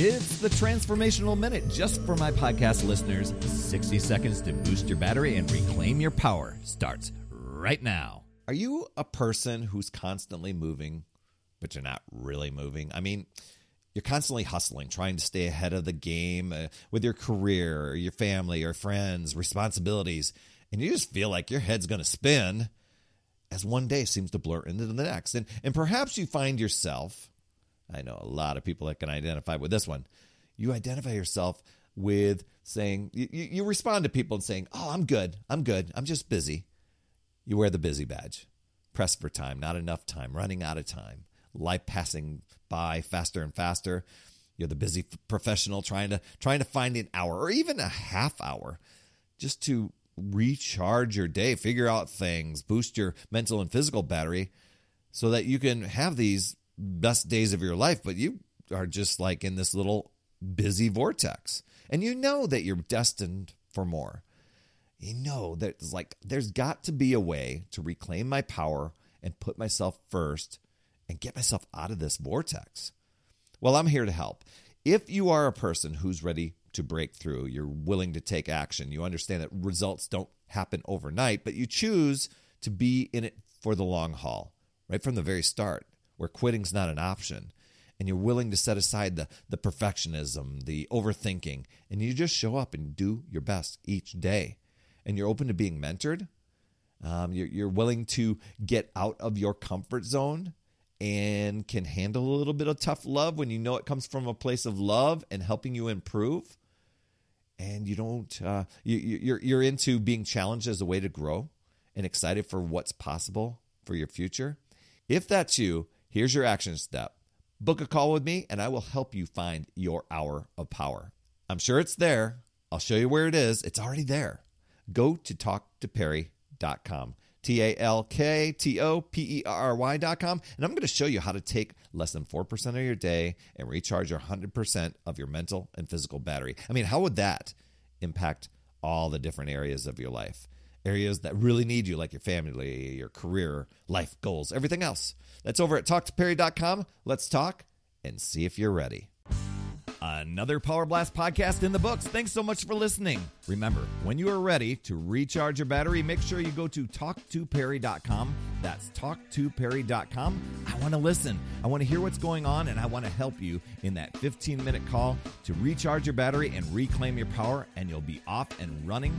It's the Transformational Minute just for my podcast listeners. 60 seconds to boost your battery and reclaim your power starts right now. Are you a person who's constantly moving, but you're not really moving? I mean, you're constantly hustling, trying to stay ahead of the game uh, with your career, or your family, or friends, responsibilities, and you just feel like your head's going to spin as one day seems to blur into the next. And, and perhaps you find yourself I know a lot of people that can identify with this one. You identify yourself with saying, you, you respond to people and saying, Oh, I'm good. I'm good. I'm just busy. You wear the busy badge. Pressed for time, not enough time, running out of time, life passing by faster and faster. You're the busy professional trying to trying to find an hour or even a half hour just to recharge your day, figure out things, boost your mental and physical battery so that you can have these best days of your life, but you are just like in this little busy vortex. And you know that you're destined for more. You know that it's like there's got to be a way to reclaim my power and put myself first and get myself out of this vortex. Well, I'm here to help. If you are a person who's ready to break through, you're willing to take action, you understand that results don't happen overnight, but you choose to be in it for the long haul, right from the very start where quitting's not an option and you're willing to set aside the, the perfectionism, the overthinking, and you just show up and do your best each day. And you're open to being mentored. Um, you're, you're willing to get out of your comfort zone and can handle a little bit of tough love when you know it comes from a place of love and helping you improve. And you don't, uh, you, you're, you're into being challenged as a way to grow and excited for what's possible for your future. If that's you, Here's your action step book a call with me, and I will help you find your hour of power. I'm sure it's there. I'll show you where it is. It's already there. Go to talktoperry.com. T A L K T O P E R R Y.com. And I'm going to show you how to take less than 4% of your day and recharge your 100% of your mental and physical battery. I mean, how would that impact all the different areas of your life? Areas that really need you, like your family, your career, life goals, everything else. That's over at talktoperry.com. Let's talk and see if you're ready. Another Power Blast podcast in the books. Thanks so much for listening. Remember, when you are ready to recharge your battery, make sure you go to talktoperry.com. That's talktoperry.com. I want to listen. I want to hear what's going on, and I want to help you in that 15 minute call to recharge your battery and reclaim your power, and you'll be off and running,